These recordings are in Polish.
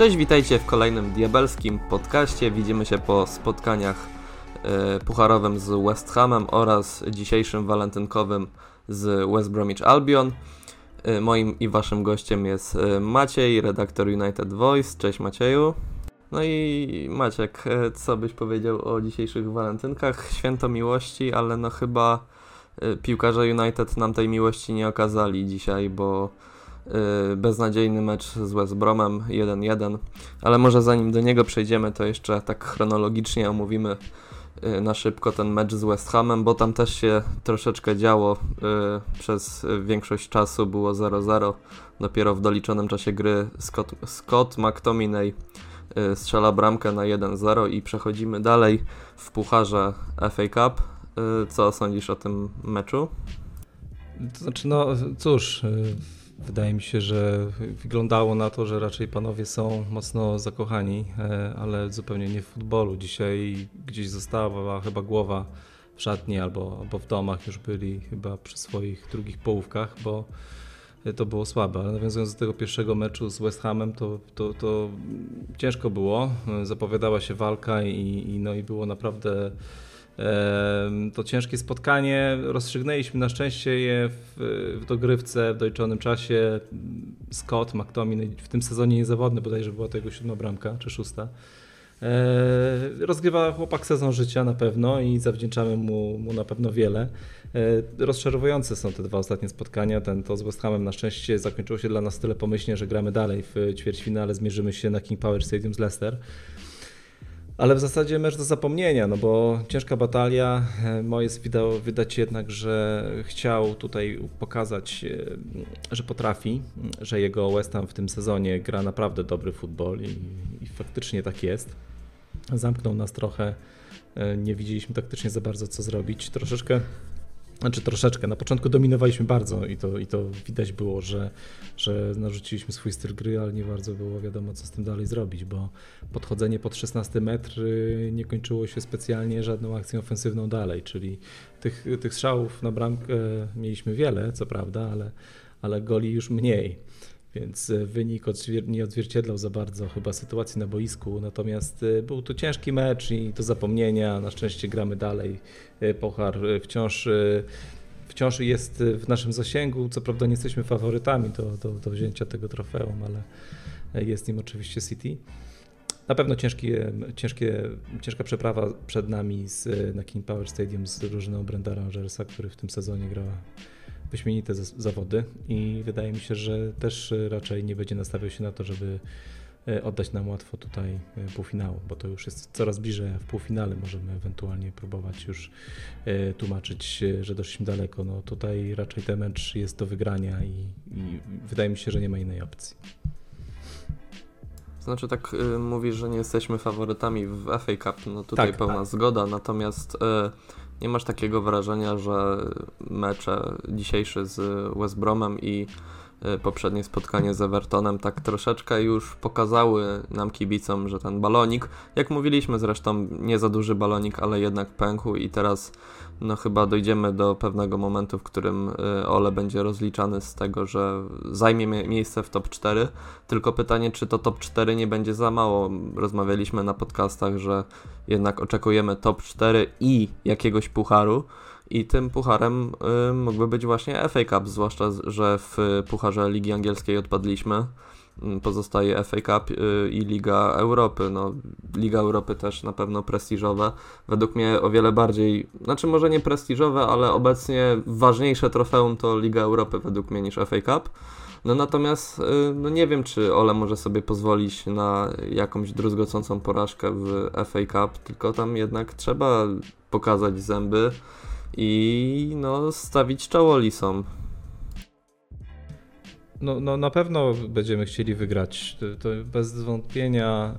Cześć, witajcie w kolejnym diabelskim podcaście. Widzimy się po spotkaniach y, pucharowym z West Hamem oraz dzisiejszym walentynkowym z West Bromwich Albion. Y, moim i waszym gościem jest y, Maciej, redaktor United Voice. Cześć Macieju. No i Maciek, co byś powiedział o dzisiejszych walentynkach? Święto miłości, ale no chyba piłkarze United nam tej miłości nie okazali dzisiaj, bo beznadziejny mecz z West Bromem 1-1, ale może zanim do niego przejdziemy, to jeszcze tak chronologicznie omówimy y, na szybko ten mecz z West Hamem, bo tam też się troszeczkę działo y, przez większość czasu, było 0-0. Dopiero w doliczonym czasie gry Scott, Scott McTominay strzela bramkę na 1-0 i przechodzimy dalej w pucharze FA Cup. Co sądzisz o tym meczu? To znaczy, no cóż, Wydaje mi się, że wyglądało na to, że raczej panowie są mocno zakochani, e, ale zupełnie nie w futbolu. Dzisiaj gdzieś została chyba głowa w szatni albo, albo w domach już byli chyba przy swoich drugich połówkach, bo to było słabe. Ale nawiązując do tego pierwszego meczu z West Hamem, to, to, to ciężko było. Zapowiadała się walka i, i, no i było naprawdę to ciężkie spotkanie rozstrzygnęliśmy na szczęście je w, w dogrywce w doliczonym czasie. Scott McTominay w tym sezonie niezawodny, bodajże była to jego siódma bramka czy szósta. E, rozgrywa chłopak sezon życia na pewno i zawdzięczamy mu, mu na pewno wiele. E, rozczarowujące są te dwa ostatnie spotkania. Ten to z West Hamem na szczęście zakończyło się dla nas tyle pomyślnie, że gramy dalej w ćwierćfinale, zmierzymy się na King Power Stadium z Leicester ale w zasadzie mecz do zapomnienia, no bo ciężka batalia. E, Mojes widał, widać jednak, że chciał tutaj pokazać, e, że potrafi, że jego West Ham w tym sezonie gra naprawdę dobry futbol i, i faktycznie tak jest. Zamknął nas trochę, e, nie widzieliśmy taktycznie za bardzo co zrobić. Troszeczkę znaczy troszeczkę. Na początku dominowaliśmy bardzo i to, i to widać było, że, że narzuciliśmy swój styl gry, ale nie bardzo było wiadomo, co z tym dalej zrobić, bo podchodzenie pod 16 metr nie kończyło się specjalnie żadną akcją ofensywną dalej, czyli tych, tych strzałów na bramkę mieliśmy wiele, co prawda, ale, ale goli już mniej więc e, wynik nie odzwierciedlał za bardzo chyba sytuacji na boisku. Natomiast e, był to ciężki mecz i do zapomnienia. Na szczęście gramy dalej. E, Pochar wciąż, wciąż jest w naszym zasięgu. Co prawda nie jesteśmy faworytami do, do, do wzięcia tego trofeum, ale jest nim oczywiście City. Na pewno ciężkie, ciężkie, ciężka przeprawa przed nami z, na King Power Stadium z drużyną Brenda Rangersa, który w tym sezonie gra wyśmienite zawody i wydaje mi się, że też raczej nie będzie nastawiał się na to, żeby e, oddać nam łatwo tutaj e, półfinału, bo to już jest coraz bliżej, w półfinale możemy ewentualnie próbować już e, tłumaczyć, że doszliśmy daleko. No tutaj raczej ten mecz jest do wygrania i, i wydaje mi się, że nie ma innej opcji. Znaczy tak y, mówisz, że nie jesteśmy faworytami w FA Cup, no tutaj tak, pełna tak. zgoda, natomiast y, nie masz takiego wrażenia, że mecze dzisiejszy z West Bromem i y, poprzednie spotkanie z Evertonem tak troszeczkę już pokazały nam kibicom, że ten balonik, jak mówiliśmy zresztą, nie za duży balonik, ale jednak pękł i teraz no chyba dojdziemy do pewnego momentu, w którym y, Ole będzie rozliczany z tego, że zajmie miejsce w top 4. Tylko pytanie, czy to top 4 nie będzie za mało. Rozmawialiśmy na podcastach, że jednak oczekujemy top 4 i jakiegoś pucharu. I tym pucharem y, mógłby być właśnie FA Cup, zwłaszcza, że w pucharze Ligi Angielskiej odpadliśmy. Mm, pozostaje FA Cup y, i Liga Europy. No, Liga Europy też na pewno prestiżowe. Według mnie o wiele bardziej, znaczy może nie prestiżowe, ale obecnie ważniejsze trofeum to Liga Europy według mnie niż FA Cup. No natomiast y, no nie wiem, czy Ole może sobie pozwolić na jakąś druzgocącą porażkę w FA Cup, tylko tam jednak trzeba pokazać zęby i no stawić czoło lisom. No, no na pewno będziemy chcieli wygrać. To, to bez wątpienia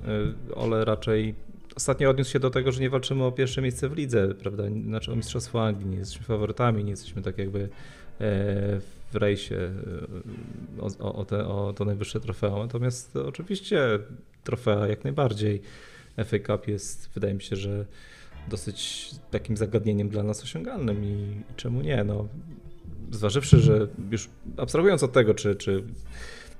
y, Ole raczej ostatnio odniósł się do tego, że nie walczymy o pierwsze miejsce w lidze, prawda? Znaczy o Mistrzostwo Anglii, nie jesteśmy faworytami, nie jesteśmy tak jakby e, w rejsie e, o, o, te, o to najwyższe trofeum. Natomiast oczywiście trofea jak najbardziej. FA Cup jest, wydaje mi się, że dosyć takim zagadnieniem dla nas osiągalnym i, i czemu nie? No, zważywszy, że już abstrahując od tego, czy, czy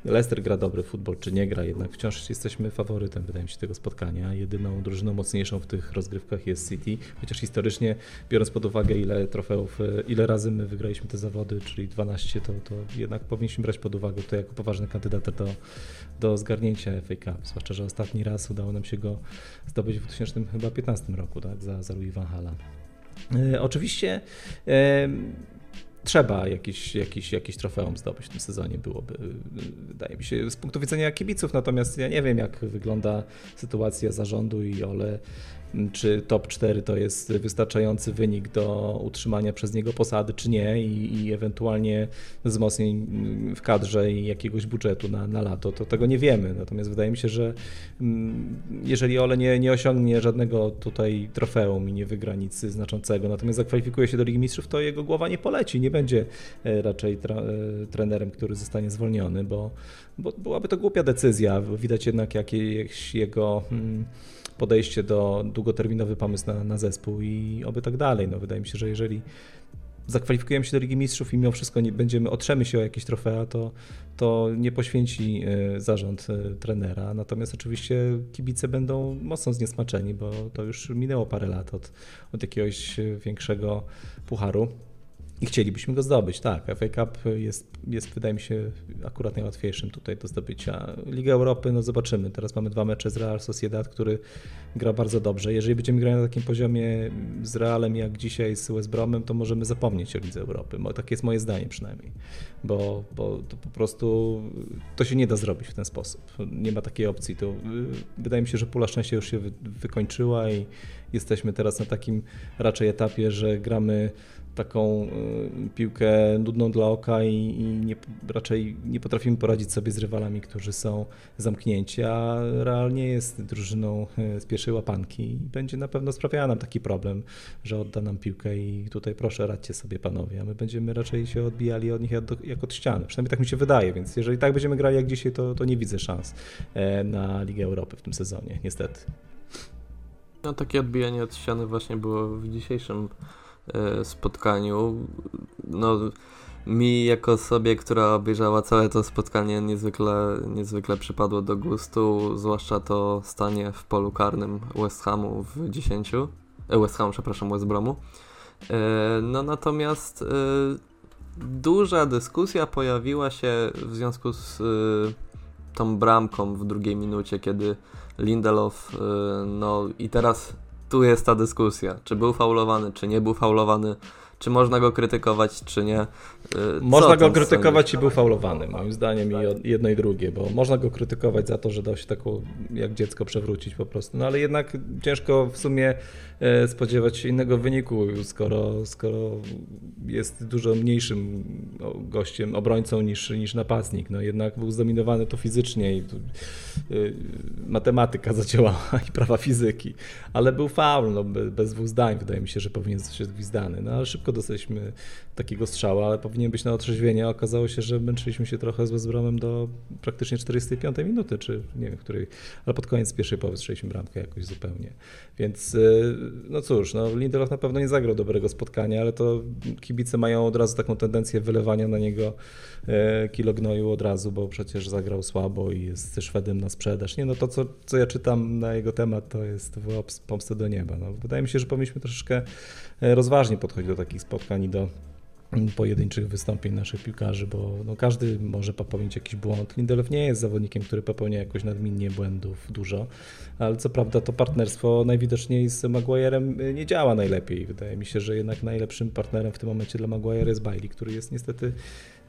Leicester gra dobry futbol, czy nie gra, jednak wciąż jesteśmy faworytem, wydaje mi się, tego spotkania. Jedyną drużyną mocniejszą w tych rozgrywkach jest City, chociaż historycznie, biorąc pod uwagę, ile trofeów, ile razy my wygraliśmy te zawody, czyli 12, to, to jednak powinniśmy brać pod uwagę to jako poważny kandydat do, do zgarnięcia FA Cup, zwłaszcza, że ostatni raz udało nam się go zdobyć w 2015 roku, tak, za, za Louis Van Hala. E, oczywiście e, trzeba jakiś, jakiś, jakiś trofeum zdobyć w tym sezonie byłoby, wydaje mi się, z punktu widzenia kibiców, natomiast ja nie wiem, jak wygląda sytuacja zarządu i Ole czy top 4 to jest wystarczający wynik do utrzymania przez niego posady, czy nie, i, i ewentualnie wzmocnień w kadrze i jakiegoś budżetu na, na lato, to tego nie wiemy. Natomiast wydaje mi się, że mm, jeżeli Ole nie, nie osiągnie żadnego tutaj trofeum i nie wygra nic znaczącego, natomiast zakwalifikuje się do Ligi Mistrzów, to jego głowa nie poleci, nie będzie e, raczej tra, e, trenerem, który zostanie zwolniony, bo, bo byłaby to głupia decyzja. Widać jednak jakieś jego. Hmm, podejście do długoterminowy pomysł na, na zespół i oby tak dalej. No, wydaje mi się, że jeżeli zakwalifikujemy się do Ligi Mistrzów i mimo wszystko nie będziemy, otrzemy się o jakieś trofea, to, to nie poświęci e, zarząd e, trenera. Natomiast oczywiście kibice będą mocno zniesmaczeni, bo to już minęło parę lat od, od jakiegoś większego pucharu. I chcielibyśmy go zdobyć, tak. FA Cup jest, jest, wydaje mi się, akurat najłatwiejszym tutaj do zdobycia. Liga Europy, no zobaczymy. Teraz mamy dwa mecze z Real Sociedad, który gra bardzo dobrze. Jeżeli będziemy grać na takim poziomie z Realem jak dzisiaj z West Bromem, to możemy zapomnieć o Lidze Europy. Takie jest moje zdanie przynajmniej. Bo, bo to po prostu to się nie da zrobić w ten sposób. Nie ma takiej opcji. To, y, wydaje mi się, że pula szczęścia już się wykończyła i jesteśmy teraz na takim raczej etapie, że gramy taką y, piłkę nudną dla oka i, i nie, raczej nie potrafimy poradzić sobie z rywalami, którzy są zamknięci, a realnie jest drużyną y, z pierwszej łapanki i będzie na pewno sprawiała nam taki problem, że odda nam piłkę i tutaj proszę radźcie sobie panowie, a my będziemy raczej się odbijali od nich jak, od ściany. Przynajmniej tak mi się wydaje, więc jeżeli tak będziemy grali jak dzisiaj, to, to nie widzę szans e, na Ligę Europy w tym sezonie, niestety. No takie odbijanie od ściany właśnie było w dzisiejszym E, spotkaniu. No, mi jako osobie, która obejrzała całe to spotkanie niezwykle, niezwykle przypadło do gustu, zwłaszcza to stanie w polu karnym West Hamu w 10. E, West Hamu, przepraszam, West Bromu. E, no natomiast duża dyskusja pojawiła się w związku z tą bramką w drugiej minucie, kiedy Lindelof, no i teraz tu jest ta dyskusja, czy był faulowany, czy nie był faulowany, czy można go krytykować, czy nie. Y, można go krytykować i był faulowany, moim zdaniem i jedno i drugie, bo można go krytykować za to, że dał się taką jak dziecko przewrócić po prostu, no ale jednak ciężko w sumie e, spodziewać się innego wyniku, skoro, skoro jest dużo mniejszym gościem, obrońcą niż, niż napastnik. No jednak był zdominowany to fizycznie i tu, y, matematyka zadziałała i prawa fizyki, ale był faul, no, bez dwóch zdań wydaje mi się, że powinien zostać gwizdany, no ale szybko dostaliśmy takiego strzała, ale powinien być na otrzeźwienie. Okazało się, że męczyliśmy się trochę z West do praktycznie 45 minuty, czy nie wiem, której, ale pod koniec pierwszej połowy strzeliśmy bramkę jakoś zupełnie. Więc y, no cóż, no Lindelof na pewno nie zagrał dobrego spotkania, ale to kibice mają od razu taką tendencję wylewania na niego e, kilo gnoju od razu, bo przecież zagrał słabo i jest Szwedem na sprzedaż. Nie, no to co, co ja czytam na jego temat, to jest pomstę do nieba. No, wydaje mi się, że powinniśmy troszeczkę e, rozważnie podchodzić do takich spotkań i do pojedynczych wystąpień naszych piłkarzy, bo no każdy może popełnić jakiś błąd. Lindelof nie jest zawodnikiem, który popełnia jakoś nadminnie błędów dużo, ale co prawda to partnerstwo najwidoczniej z Maguirem y, nie działa najlepiej. Wydaje mi się, że jednak najlepszym partnerem w tym momencie dla Maguire jest Bailey, który jest niestety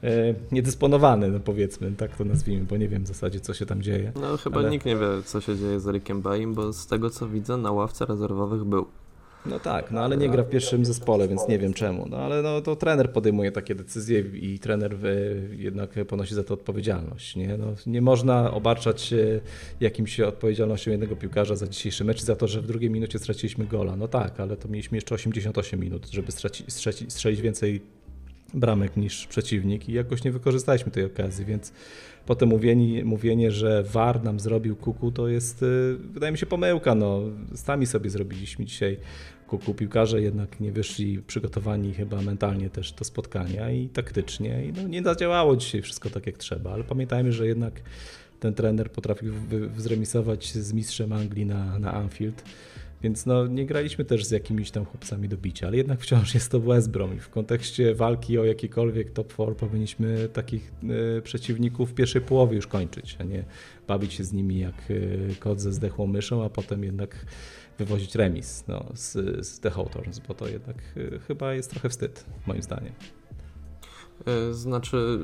e, niedysponowany, no powiedzmy, tak to nazwijmy, bo nie wiem w zasadzie, co się tam dzieje. No chyba ale... nikt nie wie, co się dzieje z Rickiem Baim, bo z tego, co widzę, na ławce rezerwowych był. No tak, no ale nie gra w pierwszym zespole, więc nie wiem czemu. No ale no, to trener podejmuje takie decyzje i trener jednak ponosi za to odpowiedzialność. Nie, no, nie można obarczać jakimś odpowiedzialnością jednego piłkarza za dzisiejszy mecz za to, że w drugiej minucie straciliśmy gola. No tak, ale to mieliśmy jeszcze 88 minut, żeby straci, strzelić więcej bramek niż przeciwnik i jakoś nie wykorzystaliśmy tej okazji, więc potem mówienie, mówienie że VAR nam zrobił kuku, to jest, y, wydaje mi się, pomyłka. No, sami sobie zrobiliśmy dzisiaj kuku. Piłkarze jednak nie wyszli przygotowani chyba mentalnie też do spotkania i taktycznie. I no, nie zadziałało dzisiaj wszystko tak jak trzeba, ale pamiętajmy, że jednak ten trener potrafił zremisować z mistrzem Anglii na, na Anfield. Więc no, nie graliśmy też z jakimiś tam chłopcami do bicia, ale jednak wciąż jest to West Brom i w kontekście walki o jakikolwiek top 4 powinniśmy takich y, przeciwników w pierwszej połowie już kończyć, a nie bawić się z nimi jak y, kot ze zdechłą myszą, a potem jednak wywozić remis no, z, z The Hawthorns, bo to jednak y, chyba jest trochę wstyd, moim zdaniem. Znaczy,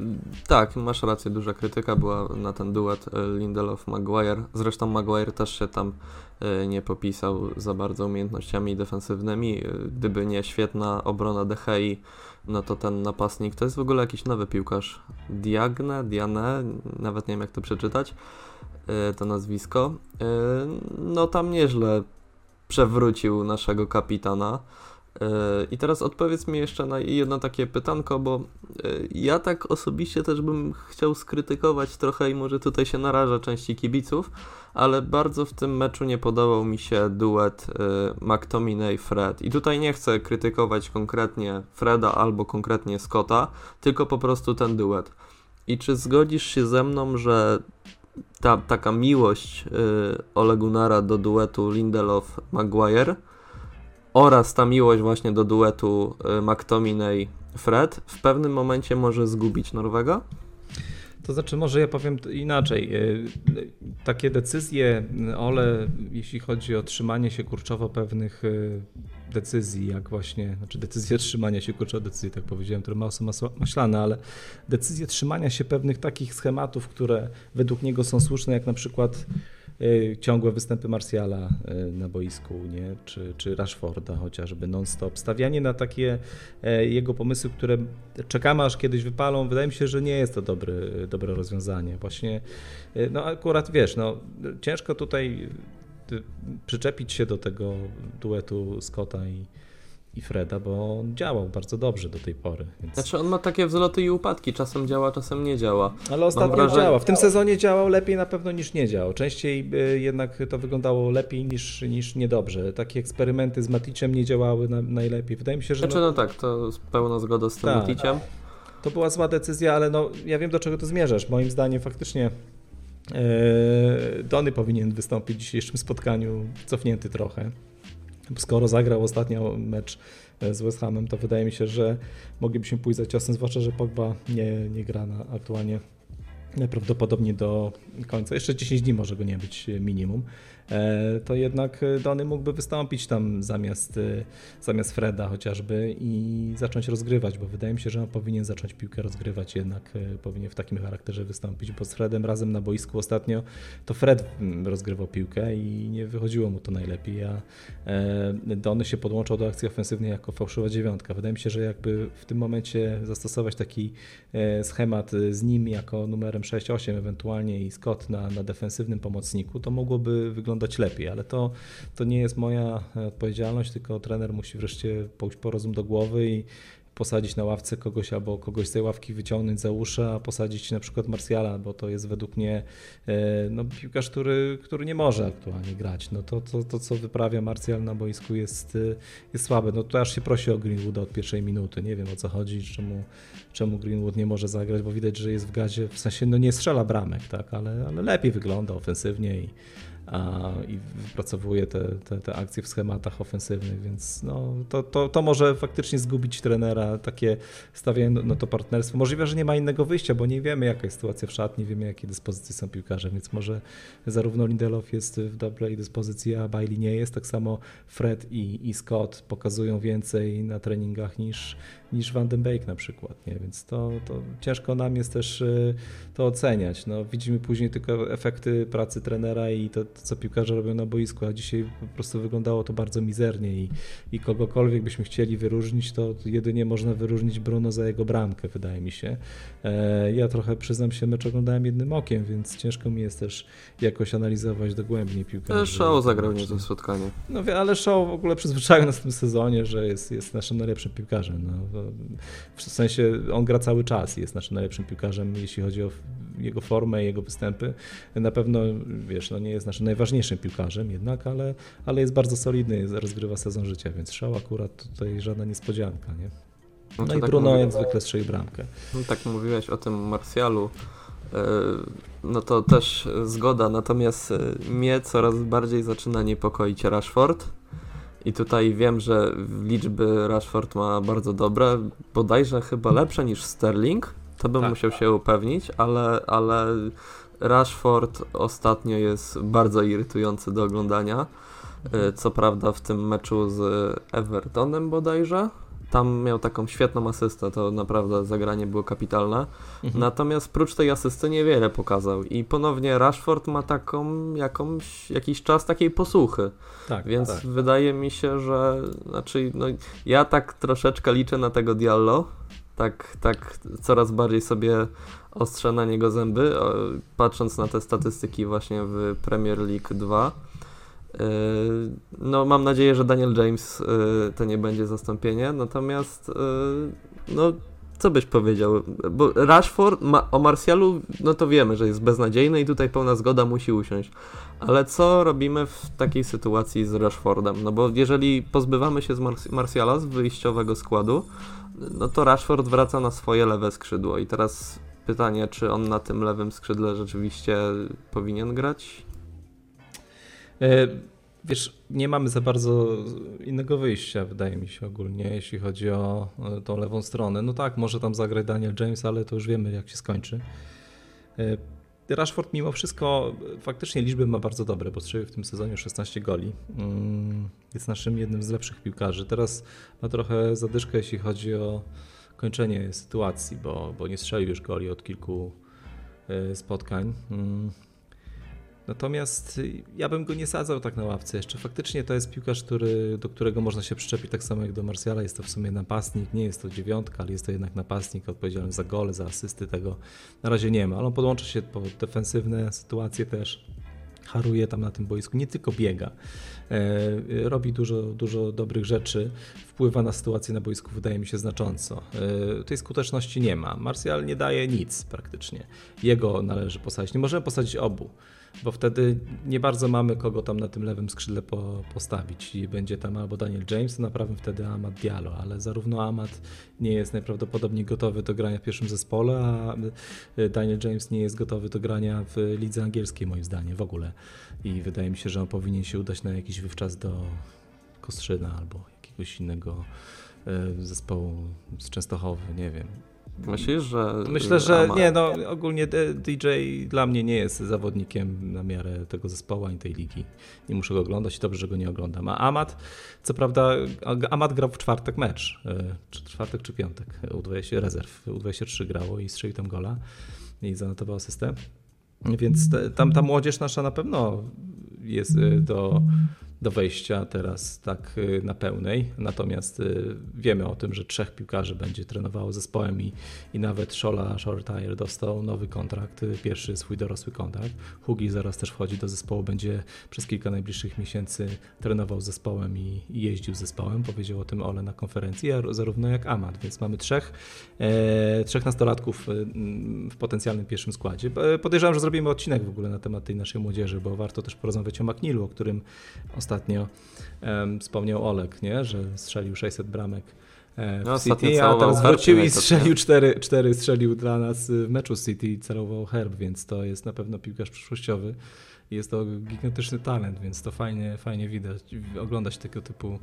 tak, masz rację, duża krytyka była na ten duet Lindelof-Maguire. Zresztą Maguire też się tam E, nie popisał za bardzo umiejętnościami defensywnymi. E, gdyby nie świetna obrona DHI, no to ten napastnik to jest w ogóle jakiś nowy piłkarz. Diagne, Diane, nawet nie wiem jak to przeczytać, e, to nazwisko. No tam nieźle przewrócił naszego kapitana. I teraz odpowiedz mi jeszcze na jedno takie pytanko, bo ja tak osobiście też bym chciał skrytykować trochę i może tutaj się naraża części kibiców, ale bardzo w tym meczu nie podobał mi się duet y, McTominay-Fred. I tutaj nie chcę krytykować konkretnie Freda albo konkretnie Scotta, tylko po prostu ten duet. I czy zgodzisz się ze mną, że ta taka miłość y, Ole Gunnara do duetu Lindelof-Maguire oraz ta miłość właśnie do duetu y, McTominay-Fred w pewnym momencie może zgubić Norwega? To znaczy, może ja powiem inaczej. E, takie decyzje Ole, jeśli chodzi o trzymanie się kurczowo pewnych decyzji, jak właśnie, znaczy decyzje trzymania się kurczowo decyzji, tak powiedziałem, które są maślane, ale decyzje trzymania się pewnych takich schematów, które według niego są słuszne, jak na przykład Y, ciągłe występy Marsjala y, na boisku, nie? Czy, czy Rashforda chociażby non-stop. Stawianie na takie e, jego pomysły, które czekamy aż kiedyś wypalą, wydaje mi się, że nie jest to dobry, dobre rozwiązanie. Właśnie, y, no akurat wiesz, no, ciężko tutaj przyczepić się do tego duetu Scotta i, i Freda, bo on działał bardzo dobrze do tej pory. Więc... Znaczy on ma takie wzloty i upadki, czasem działa, czasem nie działa. Ale ostatnio wrażenie... działa. W tym sezonie działał lepiej na pewno niż nie działał. Częściej y, jednak to wyglądało lepiej niż, niż niedobrze. Takie eksperymenty z Maticiem nie działały na, najlepiej. Wydaje mi się, że... Znaczy no, no tak, to pełna zgoda z tym tak. Maticiem. To była zła decyzja, ale no, ja wiem do czego to zmierzasz. Moim zdaniem faktycznie yy, Dony powinien wystąpić w dzisiejszym spotkaniu cofnięty trochę skoro zagrał ostatnio mecz e, z West Hamem, to wydaje mi się, że moglibyśmy pójść za ciosem, zwłaszcza, że Pogba nie, nie gra na, aktualnie najprawdopodobniej do końca. Jeszcze 10 dni może go nie być minimum. E, to jednak Dony mógłby wystąpić tam zamiast, e, zamiast Freda chociażby i zacząć rozgrywać, bo wydaje mi się, że on powinien zacząć piłkę rozgrywać, jednak e, powinien w takim charakterze wystąpić, bo z Fredem razem na boisku ostatnio to Fred mm, rozgrywał piłkę i nie wychodziło mu to najlepiej, a Dony się podłączał do akcji ofensywnej jako fałszywa dziewiątka. Wydaje mi się, że jakby w tym momencie zastosować taki schemat z nim jako numerem 6-8 ewentualnie i Scott na, na defensywnym pomocniku, to mogłoby wyglądać wyglądać lepiej, ale to, to nie jest moja odpowiedzialność, tylko trener musi wreszcie pójść po rozum do głowy i posadzić na ławce kogoś albo kogoś z tej ławki wyciągnąć za uszy, a posadzić na przykład Marsjala, bo to jest według mnie e, no, piłkarz, który, który nie może aktualnie grać. No to, to, to, co wyprawia Marsjal na boisku jest, e, jest słabe. No to aż się prosi o Greenwooda od pierwszej minuty. Nie wiem o co chodzi, czemu, czemu Greenwood nie może zagrać, bo widać, że jest w gazie, w sensie no nie strzela bramek, tak, ale, ale lepiej wygląda ofensywnie i i wypracowuje te, te, te akcje w schematach ofensywnych, więc no, to, to, to może faktycznie zgubić trenera, takie stawianie na to partnerstwo. Możliwe, że nie ma innego wyjścia, bo nie wiemy jaka jest sytuacja w szatni, wiemy jakie dyspozycje są piłkarze, więc może zarówno Lindelof jest w dobrej dyspozycji, a Bailey nie jest, tak samo Fred i, i Scott pokazują więcej na treningach niż, niż Van den Beek na przykład, nie? więc to, to ciężko nam jest też y, to oceniać. No, widzimy później tylko efekty pracy trenera i to to, co piłkarze robią na boisku, a dzisiaj po prostu wyglądało to bardzo mizernie i, i kogokolwiek byśmy chcieli wyróżnić, to jedynie można wyróżnić Bruno za jego bramkę, wydaje mi się. E, ja trochę przyznam się, mecz oglądałem jednym okiem, więc ciężko mi jest też jakoś analizować dogłębnie piłkarzy. Show zagrał nie to spotkanie. No ale Show w ogóle przyzwyczaił nas w tym sezonie, że jest, jest naszym najlepszym piłkarzem. No, w sensie on gra cały czas i jest naszym najlepszym piłkarzem, jeśli chodzi o jego formę, jego występy. Na pewno, wiesz, no nie jest naszym najważniejszym piłkarzem jednak, ale, ale jest bardzo solidny, rozgrywa sezon życia, więc Szał akurat tutaj żadna niespodzianka, nie? No, no i tak Bruno jak zwykle strzeli bramkę. No, tak mówiłeś o tym Marsjalu, e, no to też zgoda, natomiast e, mnie coraz bardziej zaczyna niepokoić Rashford. I tutaj wiem, że liczby Rashford ma bardzo dobre, bodajże chyba lepsze niż Sterling, to bym tak. musiał się upewnić, ale, ale Rashford ostatnio jest bardzo irytujący do oglądania. E, co prawda w tym meczu z Evertonem bodajże, tam miał taką świetną asystę, to naprawdę zagranie było kapitalne. Mhm. Natomiast prócz tej asysty niewiele pokazał i ponownie Rashford ma taką jakąś, jakiś czas takiej posłuchy. Tak, Więc tak. wydaje mi się, że znaczy, no, ja tak troszeczkę liczę na tego Diallo, tak, tak coraz bardziej sobie ostrzę na niego zęby, patrząc na te statystyki właśnie w Premier League 2. Yy, no, mam nadzieję, że Daniel James yy, to nie będzie zastąpienie, natomiast yy, no, co byś powiedział? Bo Rashford ma, o Marsjalu, no to wiemy, że jest beznadziejny i tutaj pełna zgoda musi usiąść. Ale co robimy w takiej sytuacji z Rashfordem? No bo jeżeli pozbywamy się z Mars Marsjala z wyjściowego składu, no to Rashford wraca na swoje lewe skrzydło. I teraz pytanie, czy on na tym lewym skrzydle rzeczywiście powinien grać? E, wiesz, nie mamy za bardzo innego wyjścia, wydaje mi się ogólnie, jeśli chodzi o tą lewą stronę. No tak, może tam zagrać Daniel James, ale to już wiemy, jak się skończy. E, Rashford mimo wszystko faktycznie liczby ma bardzo dobre, bo strzelił w tym sezonie 16 goli. Mm, jest naszym jednym z lepszych piłkarzy. Teraz ma trochę zadyszkę, jeśli chodzi o kończenie sytuacji, bo, bo nie strzelił już goli od kilku e, spotkań. Mm, Natomiast ja bym go nie sadzał tak na ławce jeszcze. Faktycznie to jest piłkarz, który, do którego można się przyczepić tak samo jak do Marsjala. Jest to w sumie napastnik, nie jest to dziewiątka, ale jest to jednak napastnik odpowiedzialny za gole, za asysty. Tego na razie nie ma, ale on podłącza się po defensywne sytuacje też. Haruje tam na tym boisku, nie tylko biega. E, robi dużo, dużo dobrych rzeczy, wpływa na sytuację na boisku, wydaje mi się, znacząco. E, tej skuteczności nie ma. Marsjal nie daje nic praktycznie. Jego należy posadzić. Nie możemy posadzić obu bo wtedy nie bardzo mamy kogo tam na tym lewym skrzydle po, postawić. I będzie tam albo Daniel James, na prawym wtedy Amad Diallo, ale zarówno Amad nie jest najprawdopodobniej gotowy do grania w pierwszym zespole, a y, Daniel James nie jest gotowy do grania w lidze angielskiej moim zdaniem w ogóle. I wydaje mi się, że on powinien się udać na jakiś wywczas do Kostrzyna albo jakiegoś innego y, zespołu z Częstochowy, nie wiem. Myślisz, że. Myślę, że Ama... nie, no ogólnie DJ dla mnie nie jest zawodnikiem na miarę tego zespołu ani tej ligi. Nie muszę go oglądać i dobrze, że go nie oglądam. A Amat, co prawda, Amat grał w czwartek mecz, e, czy czwartek, czy piątek, U20 rezerw, U23 grało i strzelił tam gola i zanotował asystę. Więc tam ta młodzież nasza na pewno jest e, do do wejścia teraz tak y, na pełnej. Natomiast y, wiemy o tym, że trzech piłkarzy będzie trenowało zespołem i, i nawet Shola Shortire dostał nowy kontrakt, y, pierwszy swój dorosły kontrakt. Hugi zaraz też wchodzi do zespołu, będzie przez kilka najbliższych miesięcy trenował zespołem i, i jeździł zespołem. Powiedział o tym Ole na konferencji, zarówno jak Amat, więc mamy trzech, e, trzech nastolatków w potencjalnym pierwszym składzie. Podejrzewam, że zrobimy odcinek w ogóle na temat tej naszej młodzieży, bo warto też porozmawiać o McNeilu, o którym ostatnio ostatnio um, wspomniał Olek, nie? że strzelił 600 bramek e, w no, City, a teraz wrócił i strzelił 4, 4 strzelił dla nas w meczu City i celował Herb, więc to jest na pewno piłkarz przyszłościowy. Jest to gigantyczny talent, więc to fajnie, fajnie widać, oglądać tego typu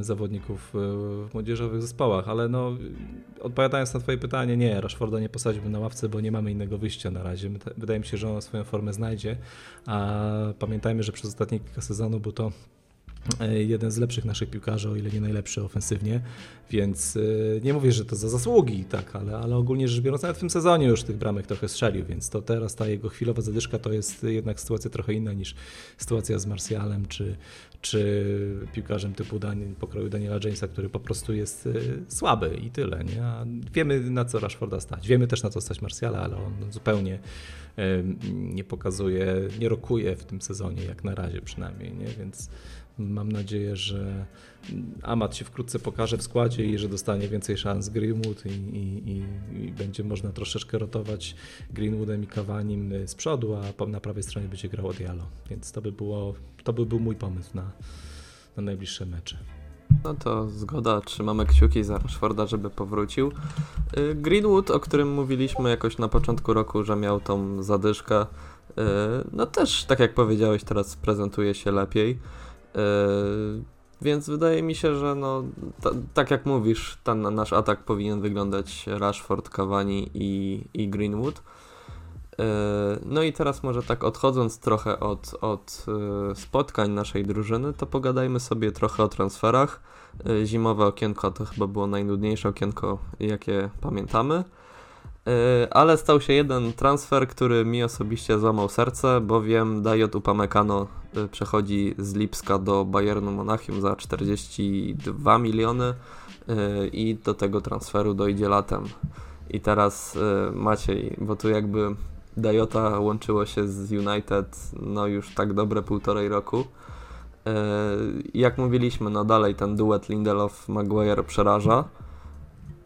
zawodników w młodzieżowych zespołach, ale no, odpowiadając na twoje pytanie, nie, Rashforda nie posadziłbym na ławce, bo nie mamy innego wyjścia na razie. Wydaje mi się, że on swoją formę znajdzie, a pamiętajmy, że przez ostatnie kilka sezonów był to E, jeden z lepszych naszych piłkarzy, o ile nie najlepszy ofensywnie, więc e, nie mówię, że to za zasługi, tak, ale, ale ogólnie rzecz biorąc, nawet w tym sezonie już tych bramek trochę strzelił, więc to teraz ta jego chwilowa zadyszka to jest jednak sytuacja trochę inna niż sytuacja z Marsjalem czy, czy piłkarzem typu Daniel, pokroju Daniela Jamesa, który po prostu jest e, słaby i tyle. Nie? A wiemy na co Rashforda stać, wiemy też na co stać Marsjala, ale on zupełnie nie pokazuje, nie rokuje w tym sezonie, jak na razie przynajmniej, nie? więc Mam nadzieję, że Amat się wkrótce pokaże w składzie i że dostanie więcej szans Greenwood i, i, i, i będzie można troszeczkę rotować Greenwoodem i Kawanim z przodu, a na prawej stronie będzie grał Diallo. Więc to by, było, to by był mój pomysł na, na najbliższe mecze. No to zgoda, trzymamy kciuki za Rashforda, żeby powrócił. Y, Greenwood, o którym mówiliśmy jakoś na początku roku, że miał tą zadyszkę, y, no też, tak jak powiedziałeś, teraz prezentuje się lepiej. Yy, więc wydaje mi się, że no, tak jak mówisz, ten nasz atak powinien wyglądać Rashford, Cavani i, i Greenwood. Yy, no i teraz może tak odchodząc trochę od, od yy, spotkań naszej drużyny, to pogadajmy sobie trochę o transferach. Zimowe okienko to chyba było najnudniejsze okienko, jakie pamiętamy. Y, ale stał się jeden transfer, który mi osobiście złamał serce, bowiem Dajot Upamecano y, przechodzi z Lipska do Bayernu Monachium za 42 miliony y, i do tego transferu dojdzie latem. I teraz Maciej, bo tu jakby Dajota łączyło się z United no już tak dobre półtorej roku. Jak mówiliśmy, no dalej ten duet Lindelof-Maguire przeraża.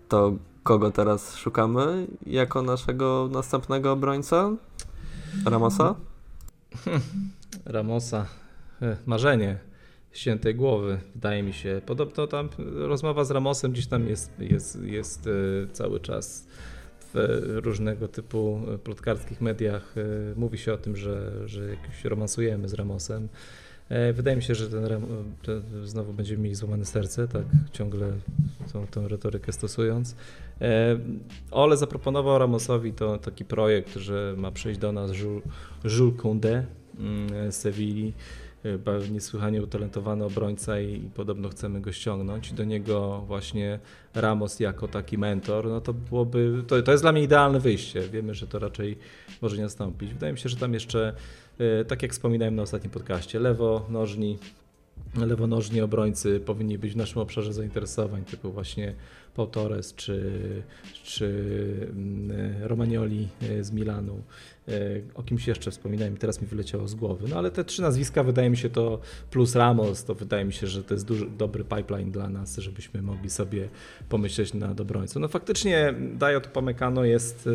To kogo teraz szukamy jako naszego następnego obrońca? Ramosa? Ramosa. Marzenie świętej głowy, wydaje mi się. Podobno tam rozmowa z Ramosem gdzieś tam jest, jest, jest e, cały czas w różnego typu plotkarskich mediach. E, mówi się o tym, że, że jakoś romansujemy z Ramosem. E, wydaje mi się, że ten, znowu będziemy mieli złamane serce, tak ciągle tą, tą retorykę stosując. E, Ole zaproponował Ramosowi to taki projekt, że ma przyjść do nas Jules, Jules Koundé mm, z Sewilli, e, niesłychanie utalentowany obrońca i, i podobno chcemy go ściągnąć. Do niego właśnie Ramos jako taki mentor, no to byłoby, to, to jest dla mnie idealne wyjście. Wiemy, że to raczej może nie nastąpić. Wydaje mi się, że tam jeszcze E, tak jak wspominałem na ostatnim podcaście, lewo nożni, lewonożni obrońcy powinni być w naszym obszarze zainteresowań, typu właśnie Paul Torres czy, czy mm, Romagnoli e, z Milanu. E, o kimś jeszcze wspominałem, teraz mi wyleciało z głowy. No ale te trzy nazwiska wydaje mi się to plus Ramos, to wydaje mi się, że to jest duży, dobry pipeline dla nas, żebyśmy mogli sobie pomyśleć nad obrońcą. No faktycznie Dajot Pomekano jest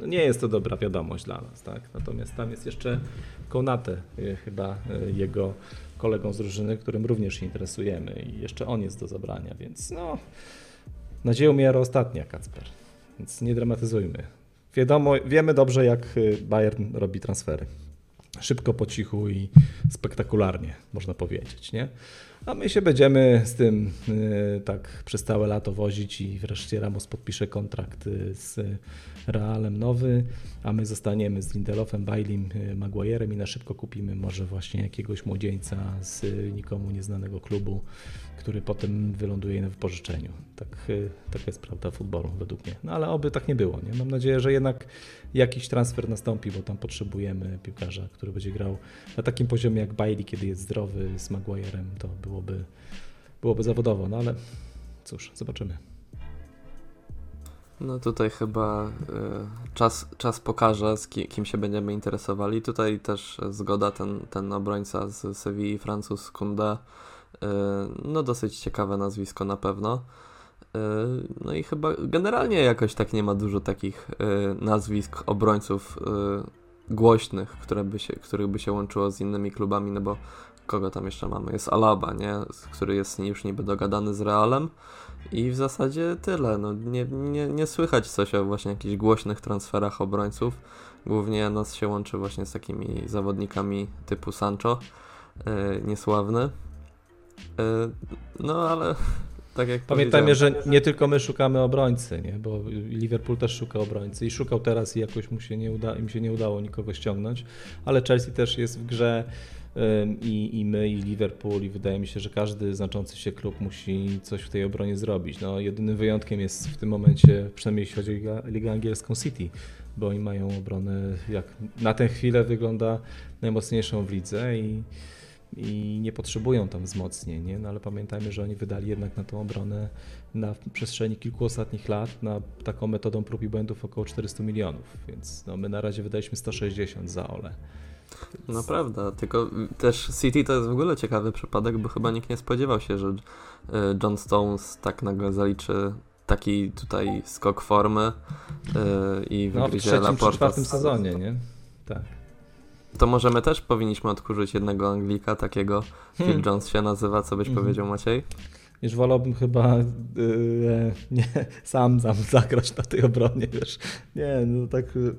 no nie jest to dobra wiadomość dla nas, tak? Natomiast tam jest jeszcze Konate, y, chyba y, jego kolegą z drużyny, którym również się interesujemy i jeszcze on jest do zabrania, więc no nadzieją miara ostatnia, Kacper, więc nie dramatyzujmy. Wiadomo, wiemy dobrze, jak y, Bayern robi transfery. Szybko, po cichu i spektakularnie, można powiedzieć, nie? A my się będziemy z tym y, tak przez całe lato wozić i wreszcie Ramos podpisze kontrakt y, z Realem nowy, a my zostaniemy z Lindelofem, Bailim, y, Maguirem i na szybko kupimy może właśnie jakiegoś młodzieńca z nikomu nieznanego klubu, który potem wyląduje na wypożyczeniu. Tak, taka jest prawda futbolu według mnie. No ale oby tak nie było. Nie? Mam nadzieję, że jednak jakiś transfer nastąpi, bo tam potrzebujemy piłkarza, który będzie grał na takim poziomie jak Bailey, kiedy jest zdrowy z Maguirem, to byłoby, byłoby zawodowo, no ale cóż, zobaczymy. No tutaj chyba y, czas, czas pokaże, z kim, kim, się będziemy interesowali. Tutaj też zgoda, ten, ten obrońca z Sewilli, Francuz Kunde, y, no dosyć ciekawe nazwisko na pewno. Y, no i chyba generalnie jakoś tak nie ma dużo takich nazwisk obrońców głośnych, które by się, których by się łączyło z innymi klubami, no bo kogo tam jeszcze mamy? Jest Alaba, nie? który jest już niby dogadany z Realem i w zasadzie tyle. No, nie, nie, nie słychać coś o właśnie jakichś głośnych transferach obrońców. Głównie nas się łączy właśnie z takimi zawodnikami typu Sancho, niesławny. Yy, no ale tak jak Pamiętajmy, że nie tylko my szukamy obrońcy, nie? bo Liverpool też szuka obrońcy i szukał teraz i jakoś mu się nie uda, im się nie udało nikogo ściągnąć, ale Chelsea też jest w grze i, i my, i Liverpool, i wydaje mi się, że każdy znaczący się klub musi coś w tej obronie zrobić. No, jedynym wyjątkiem jest w tym momencie, przynajmniej jeśli chodzi o Ligę, Ligę Angielską City, bo oni mają obronę, jak na tę chwilę wygląda najmocniejszą w lidze i, i nie potrzebują tam wzmocnień, nie? No, ale pamiętajmy, że oni wydali jednak na tą obronę na przestrzeni kilku ostatnich lat na taką metodą prób i błędów około 400 milionów, więc no, my na razie wydaliśmy 160 za Ole. Naprawdę, tylko też City to jest w ogóle ciekawy przypadek, bo chyba nikt nie spodziewał się, że e, John Stones tak nagle zaliczy taki tutaj skok formy yy, i wygryzie no, w trzecim czy czwartym sezonie, nie? Tak. To może my też powinniśmy odkurzyć jednego Anglika, takiego hmm. Phil Jones się nazywa, co byś hmm. powiedział Maciej? Już wolałbym chyba yy, nie, sam, sam zagrać na tej obronie, wiesz. Nie, no tak y,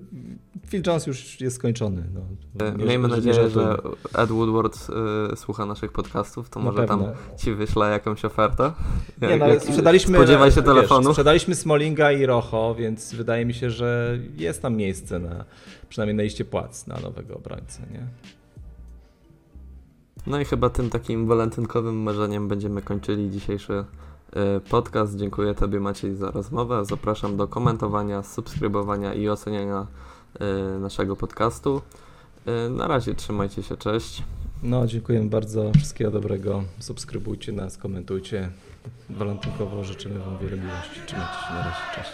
Phil Jones już jest skończony. No. E, miejmy nadzieję, że Ed Woodward y, słucha naszych podcastów, to może tam ci wyśle jakąś ofertę. Nie, no, sprzedaliśmy, Spodziewaj się telefonu. Wiesz, sprzedaliśmy Smolinga i Rocho, więc wydaje mi się, że jest tam miejsce na przynajmniej na liście płac na nowego obrońcę, nie? No i chyba tym takim walentynkowym marzeniem będziemy kończyli dzisiejszy y, podcast. Dziękuję Tobie Maciej za rozmowę. Zapraszam do komentowania, subskrybowania i oceniania y, naszego podcastu. Y, na razie trzymajcie się, cześć. No, dziękuję bardzo. Wszystkiego dobrego. Subskrybujcie nas, komentujcie. Walentynkowo życzymy Wam wiele miłości. Trzymajcie się na razie. Cześć.